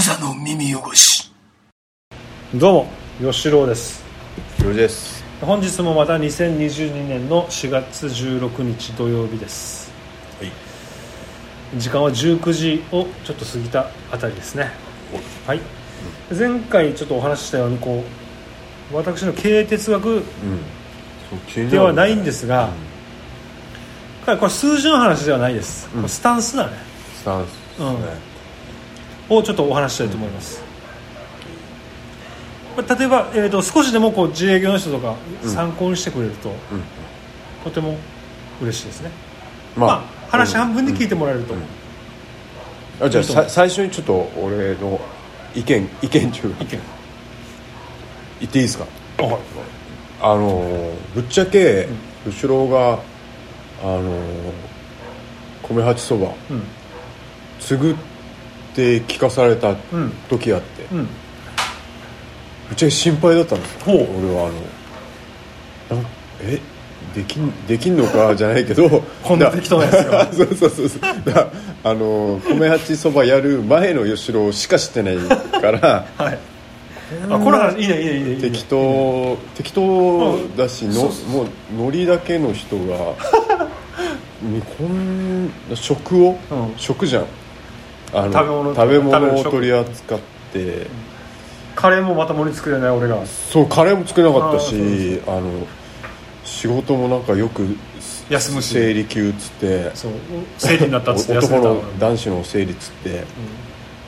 無座の耳汚し。どうも吉郎です。よろです。本日もまた2022年の4月16日土曜日です。はい。時間は19時をちょっと過ぎたあたりですね。はい。前回ちょっとお話ししたようにこう私の経営哲学うん。そうではないんですが、これ数字の話ではないです、うん。スタンスだね。スタンスですね、をちょっとお話ししたいと思います、例えば、えー、と少しでもこう自営業の人とかうん。参考にしてくれると、うん。とても嬉しいですね。ままあ、話半分で聞いてもらえると、うん。あじゃあさ最初にちょっと俺の意見意見中。意見。言っていいですか？あはい。あのーぶっちゃけ後ろがあのー米八そば。うん。継ぐって聞かされたうん時あって、うん。ぶっちゃけ心配だったんですよ。俺はあのえできんできんのかじゃないけど こんな適当なやつが。そうそうそうそう。だあの米八そばやる前の吉郎しか知ってないから はい。あこの話いいねいいねいいね適当適当だしのもうノリだけの人がにこんな食を、うん。食じゃんあの食べ物食べ物を取り扱って。カレーもまた盛り作れない俺が。そうカレーも作れなかったしあの仕事もなんかよく休むし。生理休っつってそう生理になったっつって休めた男の。男子の生理っつって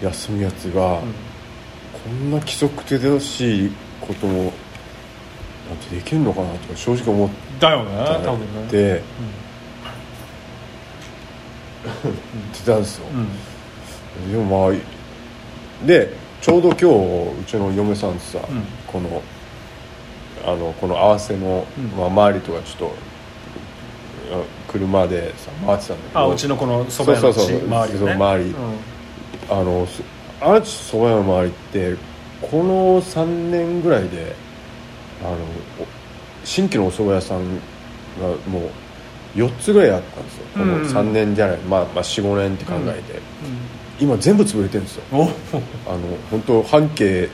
休むやつが、こんな規則正しいこともなんてできるのかなとか正直思っだよねた多分ね。て、言ってたんですよ、うんでもまあでちょうど今日うちの嫁さんとさ、うん。このあのこの合わせの、うん。まあ、周りとかちょっとあ車でさ回ってたんだけど。あうちのこのそば屋のそうそうそう。周りね。そう周り。うん。あのすアーチそば屋の周りってこの3年ぐらいであのお新規のお蕎麦屋さんがもう4つぐらいあったんですよ。このうん。3年じゃない、まあ、まあ45年って考えて、今全部潰れてるんですよ。お。あの本当半径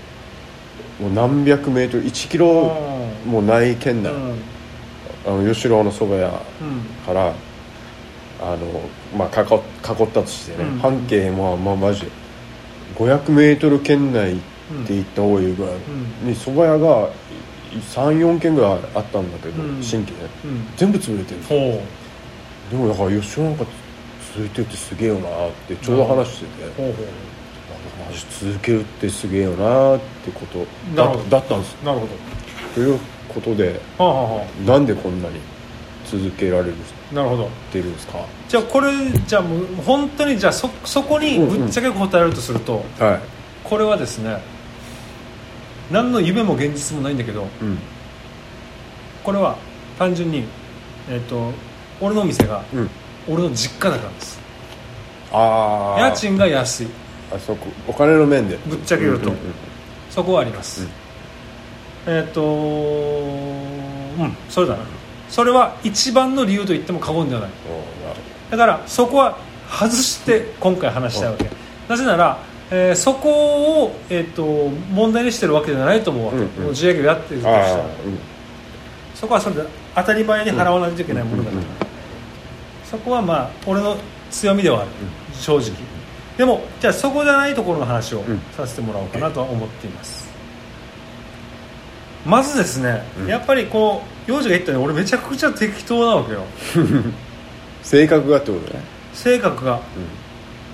もう何百メートル1キロもない県内、うん。あの吉郎の蕎麦屋うん。からあの、まあ、囲囲ったとしてね、うん。半径まあまあマジで500メートル圏内って言った方がいいぐらい。に蕎麦屋が34軒ぐらいあったんだけど、うん。新規ね。うん。全部潰れてるんですよ。ほでもだから吉郎なんか続いてるってすげえよなってちょうど話してて、うほう。ほマジ続けるってすげえよなってこと。だったんです。うなるほということでどはあはあはなんでこんなに続けられるあなるほど。ってるんですか？じゃあこれじゃあもう本当にじゃあそそこにぶっちゃけ答えるとすると、はい。これはですね何の夢も現実もないんだけどうん。これは単純にえっ、と俺のお店がうん俺の実家だからです。ああ家賃が安い。あそこお金の面で。ぶっちゃけ言うと。んんんそこはあります、うん。えっ、とうんそれだな。それは一番の理由と言っても過言ではない。だからそこは外して今回話したいわけ。なぜなら、えーそこを、えー、と問題にしてるわけじゃないと思うわけ、うんうん。自営業やってるとしたら。うん。そこはそれで当たり前に払わないといけないものだから、うんうんそこはまあ俺の強みではある、正直。でもじゃあそこじゃないところの話をうん。させてもらおうかなとは思っています、まずですね、うん。やっぱりこう幼児が言ったように俺めちゃくちゃ適当なわけよ。性格がってことね。性格が。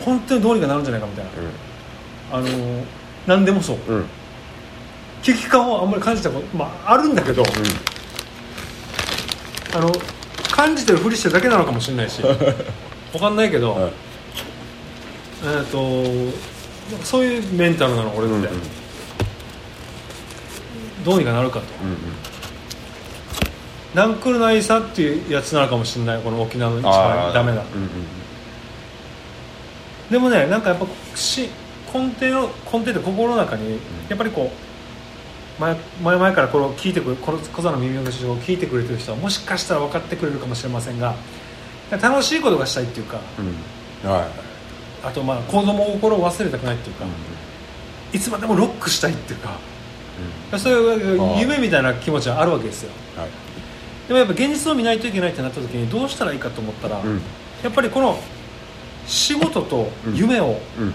本当にどうにかなるんじゃないかみたいな。あのー何でもそう。うん。うん危機感をあんまり感じたこと、まあ、あるんだけど、あの感じてるふりしてるだけなのかもしれないし。わかんないけど、はい。えー、とそういうメンタルなの俺って、うんうん。どうにかなるかと。うんうん。なんくるないさっていうやつなのかもしれない。この沖縄の一番ダメな。うんうんでもねなんかやっぱし根底の根底って心の中にやっぱりこう前前々からこれを聞いてくれこの小座の耳の事情を聞いてくれてる人はもしかしたら分かってくれるかもしれませんが楽しいことがしたいっていうかうん。はい。あとまあ子供心を忘れたくないっていうか、いつまでもロックしたいっていうかそういう夢みたいな気持ちはあるわけですよ。はい。でもやっぱ現実を見ないといけないってなった時にどうしたらいいかと思ったら、うん。やっぱりこの仕事と夢をうん。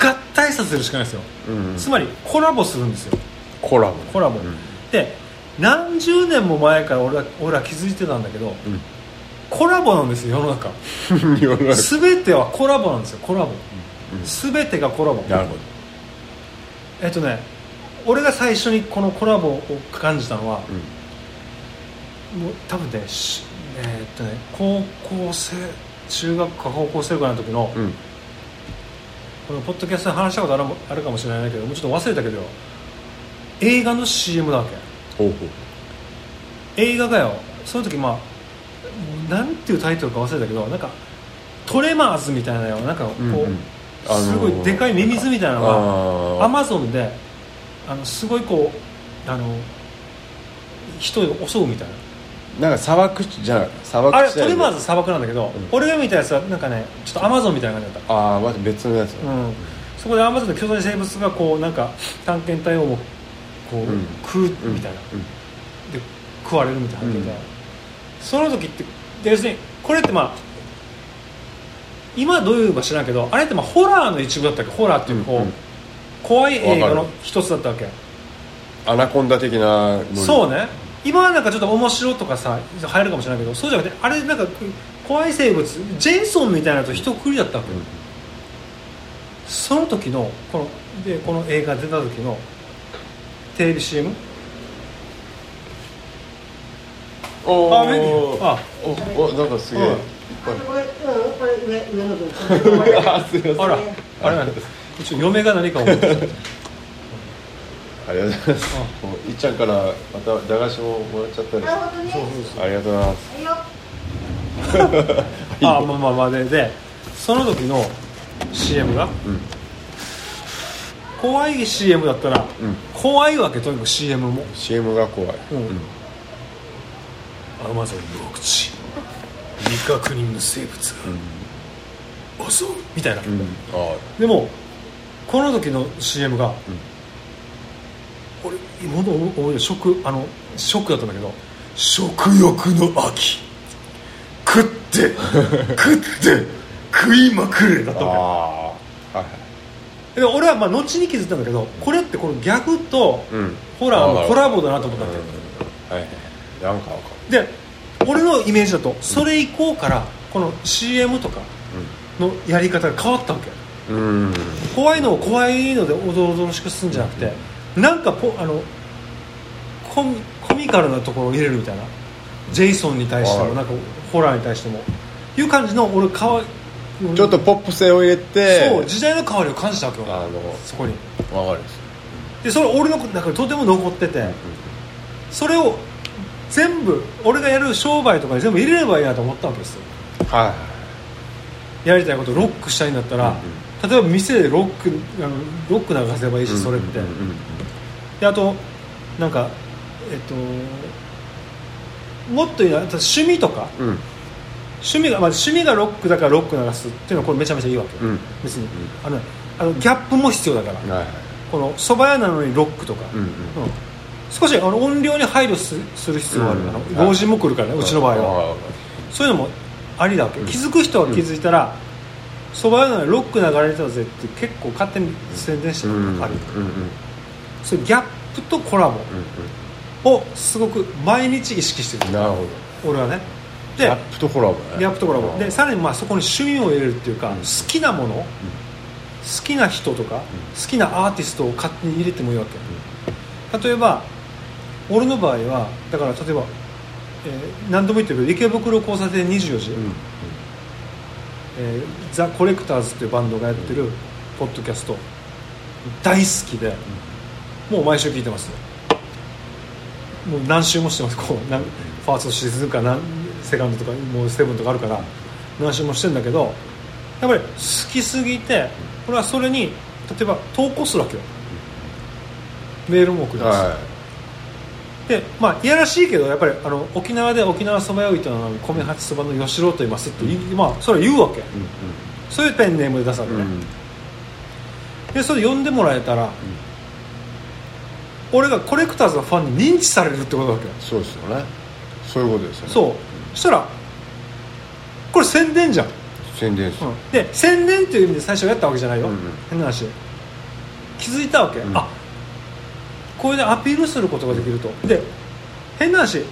合体させるしかないですよ、うん。つまりコラボするんですよコラボコラボ、うん。で何十年も前から俺は俺は気づいてたんだけどうん。コラボなんですよ世の中。世の中。全てはコラボなんですよコラボ。うん。全てがコラボ。なるほど。えっとね俺が最初にこのコラボを感じたのは、もう多分ねしえーっとね高校生中学か高校生ぐらいの時の、うんうん。このポッドキャストで話したことあるもあるかもしれないけどもうちょっと忘れたけど映画の CM だわけ。ほうほう。映画がよ。その時まあなんていうタイトルか忘れたけどなんかトレマーズみたいなよなんかこう、うんうん。あのーすごいでかいミミズみたいなのがアマゾンであのすごいこうあの人を襲うみたいな。なんか砂漠地じゃあ砂漠あれトレマーズ砂漠なんだけど、ん。俺が見たやつはなんかねちょっとアマゾンみたいな感じだった。ああまた別のやつだ。うん、そこでアマゾンで巨大生物がこうなんか探検隊をもこう、うん食うみたいな、うん。で食われるみたいな探検隊、うん。その時ってで要するにこれってまあ今はどういうのか知らんけどあれってまあホラーの一部だったっけ？ホラーっていうこう、怖い映画の一つだったわけ。アナコンダ的なそうね。今はなんかちょっと面白とかさ入るかもしれないけどそうじゃなくてあれなんか怖い生物ジェイソンみたいなのと一括りだったわけ。よ、うん。その時のこのでこの映画出た時のテレビ CM おー。あメニューあ。おおなんかすげえ。うん。いっぱいこれ、うん、これ上、上の分。あすいません。あらあれなんです。一応嫁が何か思ってた。ありがとうございます。もういっちゃんからまた駄菓子ももらっちゃったり。なるほどね。ありがとうございます。はいよ。あまあまあまあででその時の CM が？うん怖い CM だったら、うん。怖いわけとにかく CM も。CM が怖い。うん。アマゾンの奥地。未確認の生物が。襲う？みたいな、でもこの時の CM が、俺今の思い出ショックあのショックだったんだけど食欲の秋。食って 食って食いまくれだったわあはいはい。けで俺はまあ後に気づいたんだけどこれってこのギャグとうん。ホラーのコラボだなと思ったわけ、はいはい。なんかわかで俺のイメージだとそれ以降からこの CM とかのやり方が変わったわけるうん。怖いのを怖いのでおどろおどろしくするんじゃなくてなんかポあのコミコミカルなところを入れるみたいな。ジェイソンに対してはい。もなんかホラーに対しても。いう感じの俺かわちょっとポップ性を入れてそう時代の変わりを感じたわけよ。あのそこに。わかるです。でそれ俺の中でとても残っててそれを全部俺がやる商売とかに全部入れればいいなと思ったわけですよ。はやりたいことロックしたいんだったら、例えば店でロックあのロック流せばいいいし、それって、うんうん。であとなんかえっともっとな趣味とか趣味が、まあ、趣味がロックだからロック流すっていうのはこれめちゃめちゃいいわけ。よ、うん。別に、あのねあのギャップも必要だから、はいはい。この蕎麦屋なのにロックとか、うんうん。うん。少しあの音量に配慮すする必要がある、うん。老人も来るからね、うちの場合は、はそういうのもありだわけ、うん。気づく人は気づいたら蕎麦屋なのにロック流れてたぜって結構勝手に宣伝してる。のがある、うんうん。そういうギャップとコラボうん。をすごく毎日意識してる。なるほど。俺はねでギャップとコラボね。ギャップとコラボ。でさらにまあそこに趣味を入れるっていうか、うん。好きなもの、好きな人とか、好きなアーティストを勝手に入れてもいいわけ、例えば俺の場合はだから例えば、えー何度も言ってるけど池袋交差点24時、うん。えーザ・コレクターズっていうバンドがやってるポッドキャスト。大好きで、もう毎週聞いてます。よもう何週もしてます。こうなんファーストシーズンかなんセカンドとかもうセブンとかあるから何週もしてるんだけどやっぱり好きすぎて俺はそれに例えば投稿するわけよ。メールも送ります、はでまあいやらしいけどやっぱりあの沖縄で沖縄そば屋を営む米八そばの吉郎と言いますって言い、まあそれは言うわけ。いうん。そういうペンネームで出すわけね、うん。でそれ読んでもらえたら、俺がコレクターズのファンに認知されるってことだわけ。よそうですよね。そういうことですよね。そう。そしたらこれ宣伝じゃん、宣伝す。る、で宣伝っていう意味で最初やったわけじゃないよ、うんうん。変な話。気づいたわけ、うん。あこれでアピールすることができると。で変な話。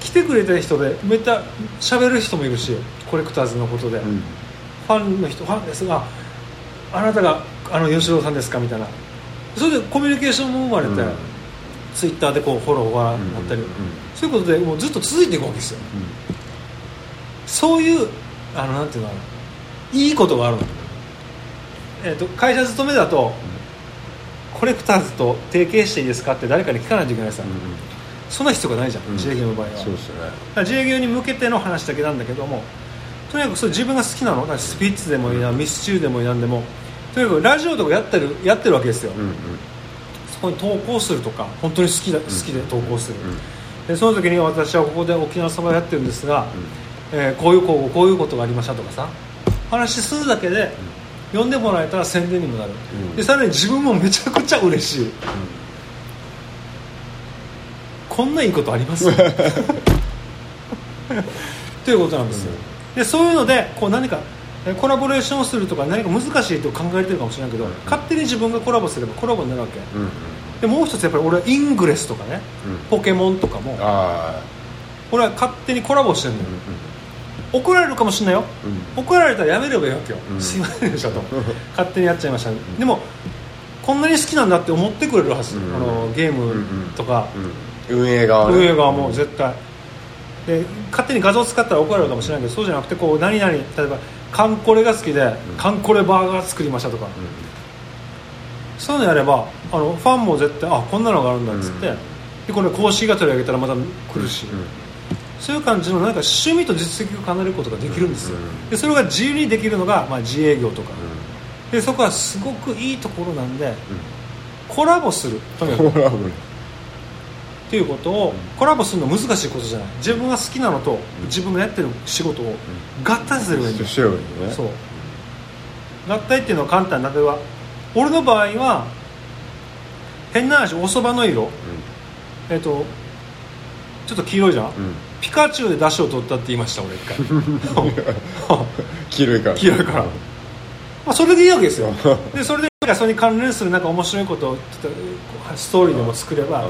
来てくれた人でめっちゃ喋る人もいるしコレクターズのことで、うん。ファンの人ファンですがあなたがあの吉郎さんですかみたいな。それでコミュニケーションも生まれて、うん。ツイッターでこうフォローがなったり、うんうんそういうことでもうずっと続いていくわけですよそういうあのなんていうのいいことがあるの、えー、と会社勤めだと、コレクターズと提携していいですかって誰かに聞かないといけないさ、うんうんそんな必要がないじゃん、うん自営業の場合は。そうですよね自営業に向けての話だけなんだけどもとにかくそれ自分が好きなの。スピッツでもいいなミスチューでもいいなんでも。とにかくラジオとかやってるやってるわけですよ、うんうん。そこに投稿するとか本当に好きだ好きで投稿する、うん。でその時に私はここで沖縄そばやってるんですが、えーこういうこうこういうことがありましたとかさ。話するだけで読んでもらえたら宣伝にもなる、うん。でさらに自分もめちゃくちゃ嬉しい、こんないいことあります？ということなんですよ、でそういうのでこう何かえコラボレーションするとか何か難しいと考えてるかもしれないけど、勝手に自分がコラボすればコラボになるわけ。うん。うんでもう一つやっぱり俺はイングレスとかね、うん。ポケモンとかもあ俺は勝手にコラボしてるのあよ、怒られるかもしれないよ、うん。怒られたらやめればいいわけよ、うん。すいませんでしたと。勝手にやっちゃいました、でもこんなに好きなんだって思ってくれるはず、うん。あのゲームとか、うん運営側ね。運営側も絶対。で勝手に画像使ったら怒られるかもしれないけどそうじゃなくてこう何々例えばカンコレが好きで、カンコレバーガー作りましたとか、そういうのやればあのファンも絶対あこんなのがあるんだっつって、うん。でこれ公式が取り上げたらまた来るし、うんそういう感じのなんか趣味と実績を兼ねることができるんですよ、うん。でそれが自由にできるのが、まあ、自営業とか、うでそこはすごくいいところなんで、コラボする。とにかく。んコラボね。っていうことをコラボするの難しいことじゃない。自分が好きなのと自分がやってる仕事を合体すればいいんだよ。ね。そう。合体っていうのは簡単例えば俺の場合は変な話おそばの色。えっ、とちょっと黄色いじゃん、うん。うんピカチュウで出汁を取ったって言いました俺一回。黄色いから。黄色いから、まあ、それでいいわけですよ。でそれでそれに関連するなんか面白いことをちょっとストーリーでも作れば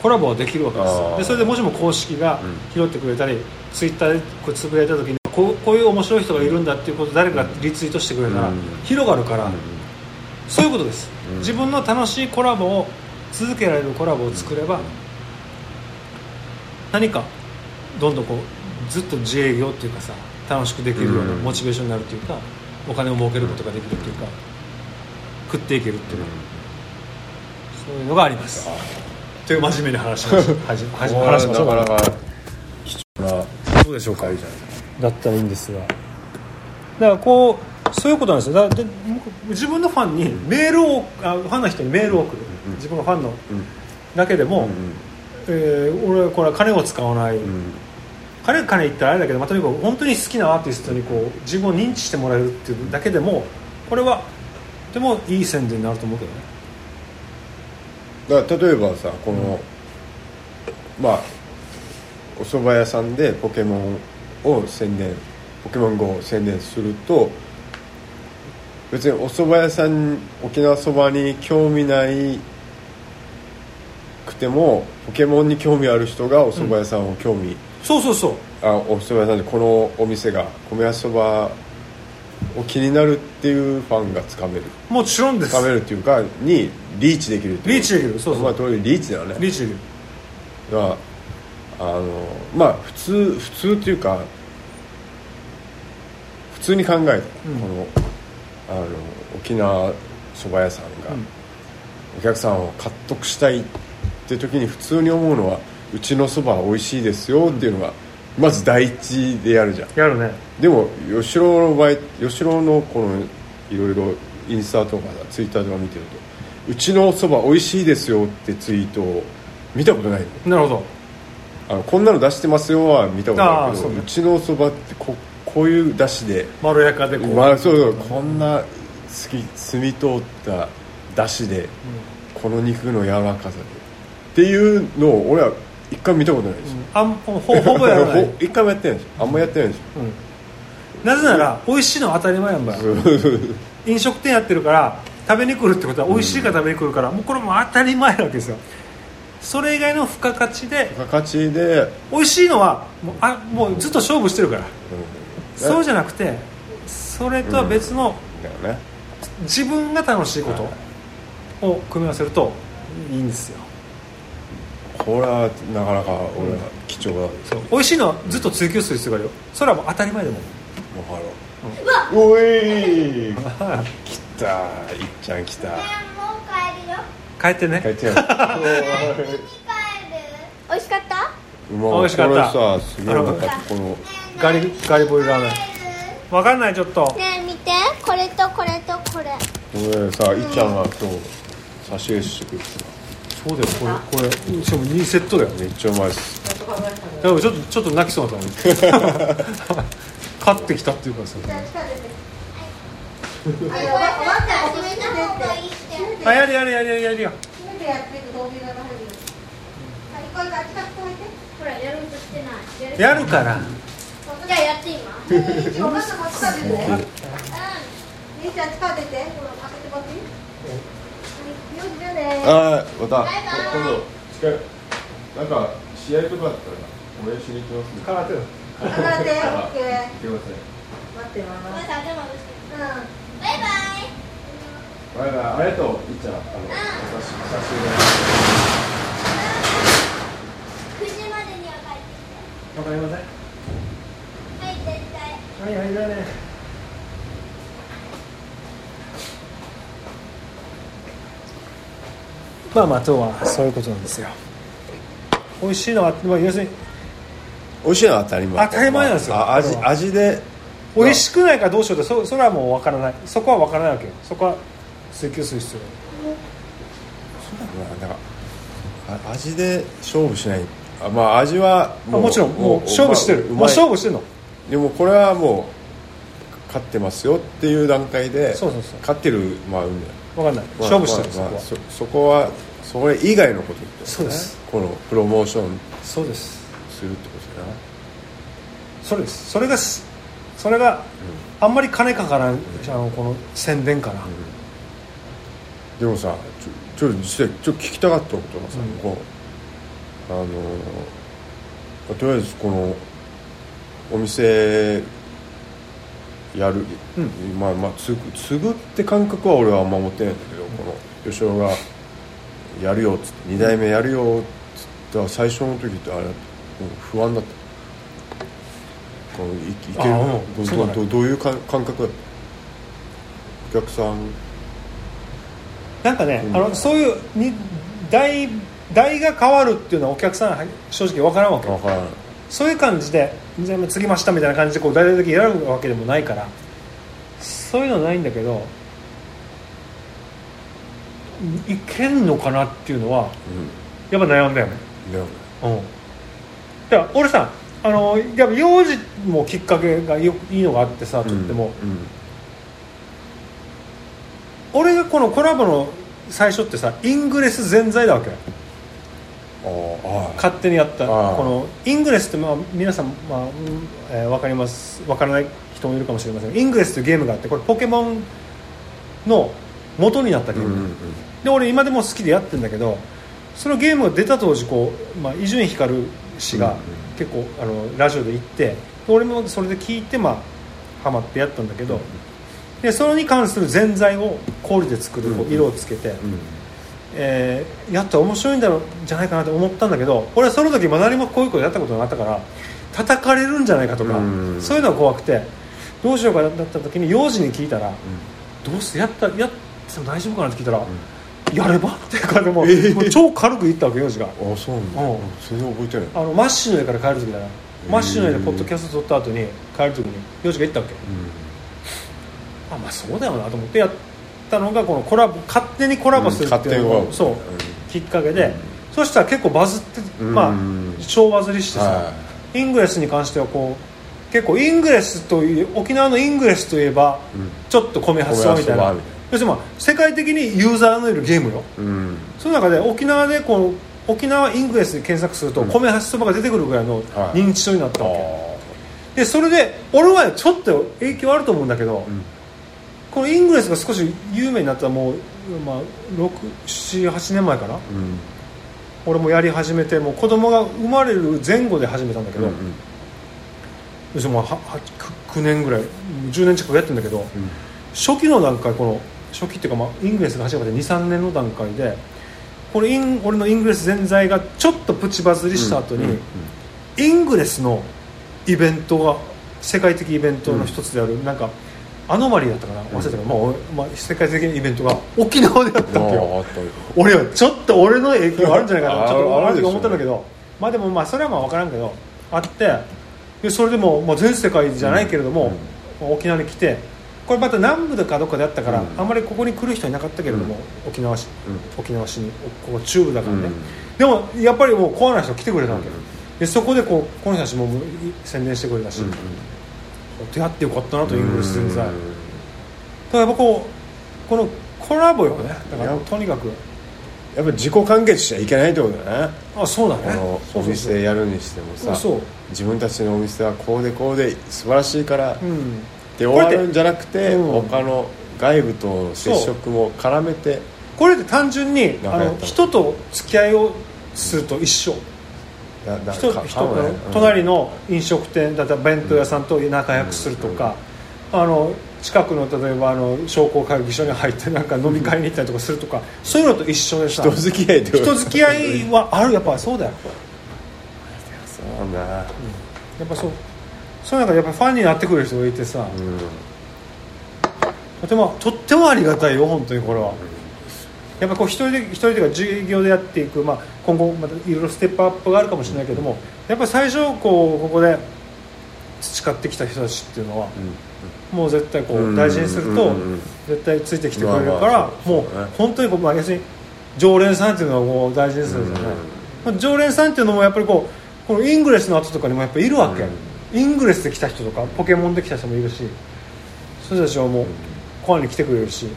コラボはできるわけです。でそれでもしも公式がうん拾ってくれたり、ツイッターでこうつぶやいた時にこうこういう面白い人がいるんだっていうことを誰かがリツイートしてくれたら、うん。広がるから、そういうことです、うん。自分の楽しいコラボを続けられるコラボを作れば、何かどんどんこうずっと自営業っていうかさ楽しくできるようなうん。モチベーションになるっていうかお金を儲けることができるっていうか食っていけるっていうか、そういうのがあります。という真面目な話をし始め始め話しましょう。なかなか貴重などうでしょうかだったらいいんですが。だからこうそういうことなんですよ。だで自分のファンにメールをあファンの人にメールを送る、うん自分がファンのうん。だけでも、うんえー俺はこれは金を使わない、うん。金金言ったらあれだけど、まあ、とにかく本当に好きなアーティストにこう自分を認知してもらえるっていうだけでもこれはとてもいい宣伝になると思うけどね。だから例えばさこの、まあお蕎麦屋さんでポケモンを宣伝ポケモン GO を宣伝すると別にお蕎麦屋さん沖縄そばに興味ないくてもポケモンに興味ある人がお蕎麦屋さんを興味、そうそうそう。あお蕎麦屋さんでこのお店が米屋そばを気になるっていうファンがつかめる。もちろんです。つかめるっていうかにリーチできるっていう。リーチできる。そうそう。まあ当然リーチだよね。リーチできる。があのまあ普通普通っていうか普通に考えたこのあの沖縄そば屋さんがうん。お客さんを獲得したいって時に普通に思うのはうちのそばは美味しいですよっていうのがまず第一でやるじゃん。やるね。でも吉郎の場合吉郎のこのいろいろインスタとかツイッターとか見てるとうちのそば美味しいですよってツイートを見たことないの。なるほど。あのこんなの出してますよは見たことあるけどうちのそばってここういう出汁でまろやかでこう、まあそうそうこんな透き澄み通った出汁でこの肉の柔らかさでっていうのを俺は一回見たことないです。よ、あんほほぼやらない、ほ一回もやってないです。よあんまやってないです。なぜなら美味しいのは当たり前やんば飲食店やってるから食べに来るってことは美味しいから食べに来るから、もうこれも当たり前なわけですよ。それ以外の付加価値で価値で、美味しいのはもうあもうずっと勝負してるから。うん。そうじゃなくてそれとは別のだよね。自分が楽しいことを組み合わせるといいんですよこれはなかなか俺は貴重だ。そう。美味しいのはずっと追求する必要があるよ。それはもう当たり前でもわかるおい来たいっちゃん来たもう帰るよ。帰ってね。帰ってよ。美味しかった？美味しかった。これさすごい。なんかこのガリガリボイルラーメン。わかんないちょっと。ねえ見て。これとこれとこれ。これさいっちゃんが今日差し入れしてくれてさそうだよこれこれ。しかも2セットだよめっちゃうまいっす。でもちょっとちょっと泣きそうだったのに買ってきたっていうからさあ近づいてこれやるやるやれややるからじゃあやって今お母さんも近づいてう兄ちゃん近て開けてもらっていいよしじゃあまた。バイバイ。今度近いなんか試合とかだったら応援しに行きますね。空手だ。離れてオッケー。来てください待ってます。うん。バイバイ。バイバイ。ありがとういっちゃん。あの差し差し入9時までには帰ってわかりません。きてはい絶対。はいはいだねまあまあ今日はそういうことなんですよ。美味しいのは、まあ、要するにれ美味しいのは当たり前。当たり前なんですよ。あ味味で。美味しくないかどうしようってそそれはもう分からない。そこは分からないわけよ。そこは追求する必要。まあな。んかあ味で勝負しない。あまあ味はあもちろん。もう勝負してる、もう勝負してるの。でもこれはもう勝ってますよっていう段階でそうそうそう。勝ってるまあ運だよ分かんない、まあ勝負してる、まあまあそこはそそこはそれ以外のことってことね。そうです。このプロモーション。そうです。するってことだな。それです。それがすそれがあんまり金かからんあのこの宣伝かな、でもさちょちょっと実際ちょっと聞きたかったことがさ、うん。こうあのとりあえずこのお店やる、うん。まあまあ継ぐ継ぐって感覚は俺はあんま持ってないんだけど、この吉尾がやるよっつって2代目やるよっつった最初の時ってあれ不安だった。このいいけるどそうどどういうか感覚だった？お客さん？なんかね、うん。あのそういうに代代が変わるっていうのはお客さんは正直分からんわけ。分からないそういう感じで全部継ぎましたみたいな感じでこう大々的にやるわけでもないからそういうのはないんだけどいけんのかなっていうのはやっぱ悩んだよね。うん。だから俺さあのやっぱ幼児もきっかけがよいいのがあってさとっても、うん。俺がこのコラボの最初ってさイングレス全在だわけ。勝手にやったこのイングレスってまあ皆さん、まあうんえー分かります分からない人もいるかもしれません。がイングレスというゲームがあってこれポケモンの元になったゲーム、うんうんうんで俺今でも好きでやってるんだけどそのゲームが出た当時こうまあ伊集院光氏が結構あのラジオで言って俺もそれで聞いてまあハマってやったんだけどでそれに関する全材を氷で作るこう色をつけて、うんえーやったら面白いんだろうじゃないかなと思ったんだけど俺はその時まだ何もこういうことやったことなかったから叩かれるんじゃないかとか、うんそういうのが怖くてどうしようかだった時に幼児に聞いたら、どうしてやったやっても大丈夫かなって聞いたら、やれば。っていうかでも,、えー。もう超軽く言ったわけ幼児が。ああそうなんだ。うん。全然覚えてない。あのマッシュの家から帰る時だな。マッシュの家でポッドキャスト撮った後に帰る時に幼児が言ったわけ。あまあそうだよなと思ってやったのがこのコラボ勝手にコラボするっていうのうん勝手にコラボ。をそうきっかけで、そしたら結構バズって、うん。まあ超バズりしてさ、はイングレスに関してはこう結構イングレスといえ沖縄のイングレスといえば、うん。ちょっと米発想みたいな要するにまあ世界的にユーザーのいるゲームよ。うん。その中で沖縄でこう沖縄イングレスで検索すると、うん。米発そばが出てくるぐらいのはい。認知度になったわけ、あでそれで俺はちょっと影響あると思うんだけど、ん。このイングレスが少し有名になったのはもう、まあ、678年前かな。ーうん。俺もやり始めてもう子供が生まれる前後で始めたんだけど、うん要するにもうはは9年ぐらい10年近くやってるんだけど、初期の段階この初期っていうか、まあ、イングレスが始まって23年の段階でこれイン俺のイングレス全財がちょっとプチバズりした後に、うんうんイングレスのイベントが世界的イベントの一つである、なんかアノマリーだったかな？忘れたけど、まあ俺まあ、世界的なイベントが沖縄でやったわけよああったよ。俺はちょっと俺の影響あるんじゃないかな？あちょっと思ったんだけど。まあでもまあそれはまあ分からんけどあってでそれでも、まあ、全世界じゃないけれども、沖縄に来てこれまた南部かどっかであったから、うん。あんまりここに来る人いなかったけれども、沖縄市。うん。沖縄市にここ中部だからね、うん。でもやっぱりもうコアな人来てくれたわけ、うん。でそこでこうこの人たちも宣伝してくれたし、うん会ってよかったなとイングレス全財、うん。だからやっぱこうこのコラボよね。だからとにかく。やっぱ自己完結しちゃいけないってことだねあそうだね。このお店やるにしてもさ。そう。自分たちのお店はこうでこうで素晴らしいから。うんで終わるんじゃなくてうん。他の外部との接触も絡めてこれって単純にあの人と付き合いをすると一緒。だだ人か人の隣の飲食店だったら弁当屋さんと仲良くするとか、あの近くの例えばあの商工会議所に入ってなんか飲み会に行ったりとかするとかそういうのと一緒でさ。人付き合い人付き合いはある。やっぱそうだよ。そうなんだ。やっぱそうそういう中でやっぱファンになってくれる人がいてさ、うん。とてもとってもありがたいよ本当にこれは。やっぱこう一人で一人でか事業でやっていく、まあ、今後またいろいろステップアップがあるかもしれないけどもやっぱり最初こうここで培ってきた人たちっていうのは、もう絶対こう大事にすると絶対ついてきてくれるから、もう本当にこう、まあ、要するに常連さんっていうのはもう大事にするじゃない、まあ、常連さんっていうのもやっぱりこうこのイングレスの後とかにもやっぱいるわけ、うんイングレスで来た人とかポケモンで来た人もいるしそういう人たちはもうコアに来てくれるし。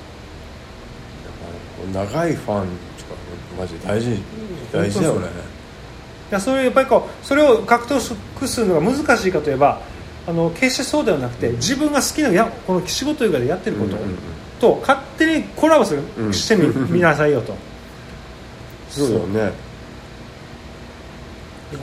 長いファンとかマジ大事大事だよね。いやそれやっぱりこうそれを獲得するのが難しいかといえばあの決してそうではなくて自分が好きなやこの仕事以外でやってることと勝手にコラボする、うん。してみ 見なさいよと。そうだよね。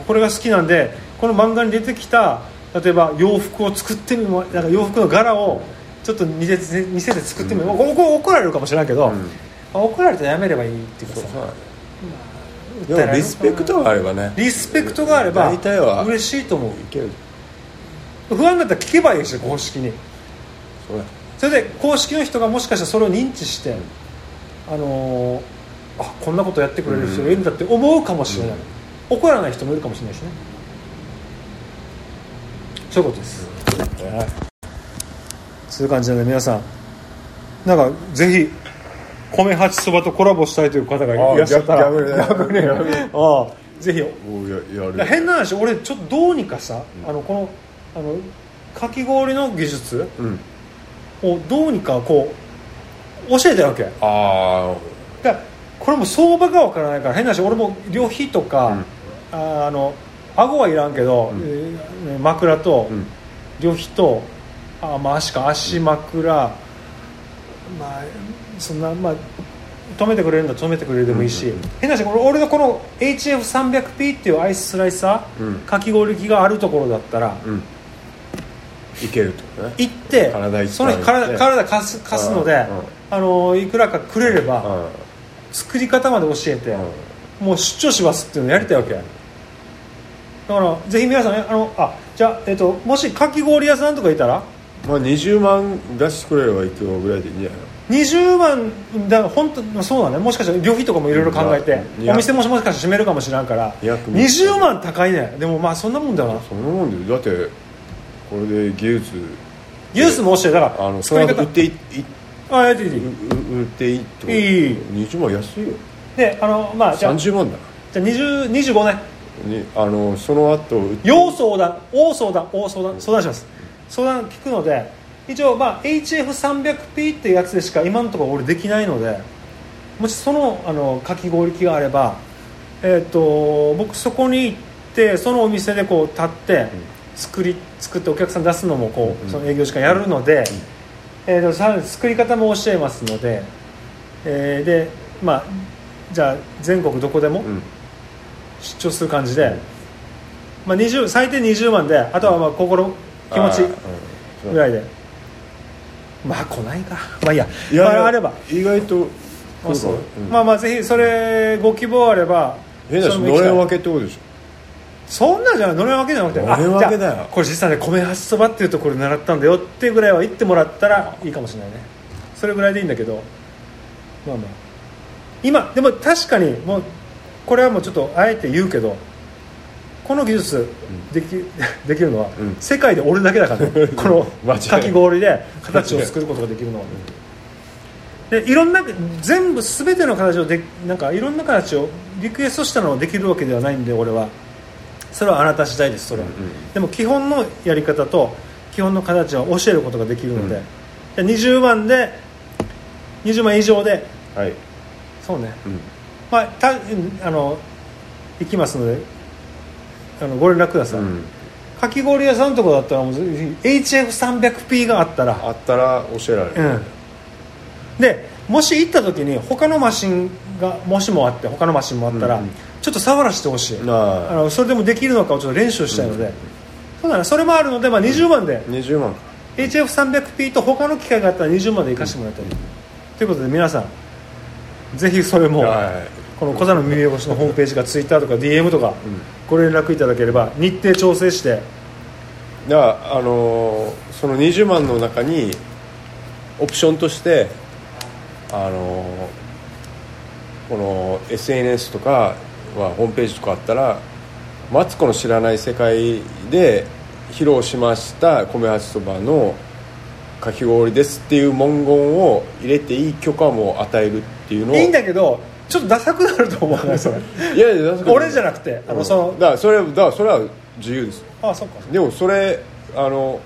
これが好きなんでこの漫画に出てきた例えば洋服を作ってみるなんか洋服の柄をちょっと似せて似せて作ってみる、うん。ここ怒られるかもしれないけど、うん。あ怒られたらやめればいいっていうかさ。そうそう。だね訴えられる。でもリスペクトがあればね。リスペクトがあれば大体は嬉しいと思う。いける。不安だったら聞けばいいし公式に。それで公式の人がもしかしたらそれを認知して、あのーあこんなことやってくれる人がいるんだって思うかもしれない、怒らない人もいるかもしれないしねそういうことです、ねそういう感じなので皆さん。なんかぜひ米八そばとコラボしたいという方がいらっしゃったら。あぜひ。変な話俺ちょっとどうにかさ、あのこのあのかき氷の技術うん。をどうにかこう教えたわけ。あだからこれも相場がわからないから変な話俺も旅費とか、ああの顎はいらんけど、うん。えー枕とあうん。旅費とあ、まあ、足か足枕、まあそんなまあ止めてくれるんだ止めてくれるでもいいし、うんうんうん。変な話俺俺のこの HF300P っていうアイススライサー、うん。かき氷機があるところだったら、うん。いけるとね。行ってその日体体貸す貸すので、うん。あのいくらかくれれば、う作り方まで教えて、ん。もう出張しますっていうのをやりたいわけだからぜひ皆さんねあのあじゃあ、えっと、もしかき氷屋さんとかいたら？まあ20万出してくれればいくよぐらいでいいんじゃない？の20万だ本当まあそうだね。もしかしたら旅費とかもいろいろ考えて、うんお店もしもしかしたら閉めるかもしれんから200 20万。高いね。でもまあそんなもんだよなそんなもんでだってこれで技術。技術も教えたからあのそれ作り方。売っていいあやっていい売売っていいってこと。いい。いい20万安いよ。であのまあじゃあ。30万だじゃあ20 25ねにあのその後要相談大相談大相談相談します。相談聞くので一応まあ HF300P ってやつでしか今のところ俺できないのでもしそのあのかき氷機があれば、えー、と僕そこに行ってそのお店でこう立って作り作ってお客さん出すのもこう、うんその営業時間やるので、えー、とさらに作り方も教えますので、えーでまあじゃあ全国どこでも、うん出張する感じで、まあ、20最低20万であとはまあ心気持ちぐらいで。まあ来ないか。まあいいや。いやまあ、あれば。意外とあそう。うん。まあまあぜひそれご希望あれば変なしのれん分けってことでしそんなんじゃない。のれん分けじゃなくてのれん分けだよ。これ実はね米八そばっていうところで習ったんだよっていうぐらいは言ってもらったらいいかもしれないね。それぐらいでいいんだけど。まあまあ。今でも確かにもうこれはもうちょっとあえて言うけどこの技術でき, できるのは、うん。世界で俺だけだからね。この間違いない。かき氷で形を作ることができるのは。でいろんな全部全ての形をでなんかいろんな形をリクエストしたのをできるわけではないんで俺は。それはあなた次第ですそれは、うんうん。でも基本のやり方と基本の形は教えることができるので,、で20万で20万以上で。はい、そうね。うん、まあたあの行きますのであのご連絡ください、うん。かき氷屋さんのとこだったらもう HF300P があったら。あったら教えられる、うん、でもし行った時に他のマシンがもしもあって他のマシンもあったら、うん。うんちょっと触らせてほしい。なあ。あのそれでもできるのかをちょっと練習したいので、そうだねそれもあるので、まあ、20万で、20万か HF300P と他の機械があったら20万で行かせてもらいたい、ということで皆さんぜひそれも、はい。この小座の耳汚しのホームページか Twitter とか DM とかん。ご連絡いただければ日程調整して。だからあのーその20万の中にオプションとしてあのーこの SNS とかはホームページとかあったらマツコの知らない世界で披露しました米八そばのかき氷ですっていう文言を入れていい許可も与えるっていうのをいいんだけどちょっとダサくなると思わないそれ？いやいや確かに俺じゃなくてあのそのだからそれだからそれは自由です。あそっかでもそれあの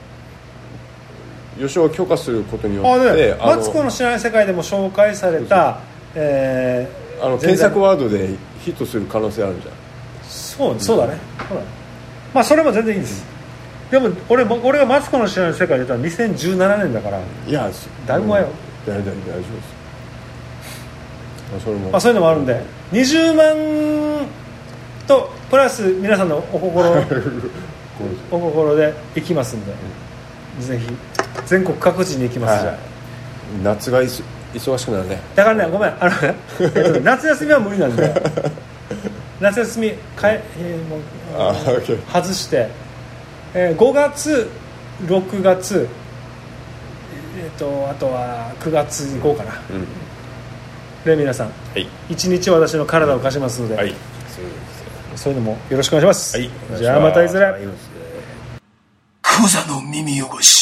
吉尾が許可することによあってマツコの知らない世界でも紹介されたえーあの検索ワードでヒットする可能性あるんじゃないそうそうだね。そうだね。まあそれも全然いいですでも俺も俺がマツコの知らない世界で出たのは2017年だから。いやそだいぶ前よ。大丈夫大丈夫です。あそれも。まあ、そういうのもあるんで。20万とプラス皆さんのお心。お心で行きますんで、ぜひ。全国各地に行きます、じゃあはい。夏がいそ忙しくなるね。だからねごめん。あの 夏休みは無理なんで。夏休みかえ、えーもうあ外して、えー5月6月えっ、とあとは9月に行こうかな。うん。で皆さん。はい。一日私の体を貸しますので、はい。そういうのもよろしくお願いします、はい。じゃあまたいずれ。クザの耳汚し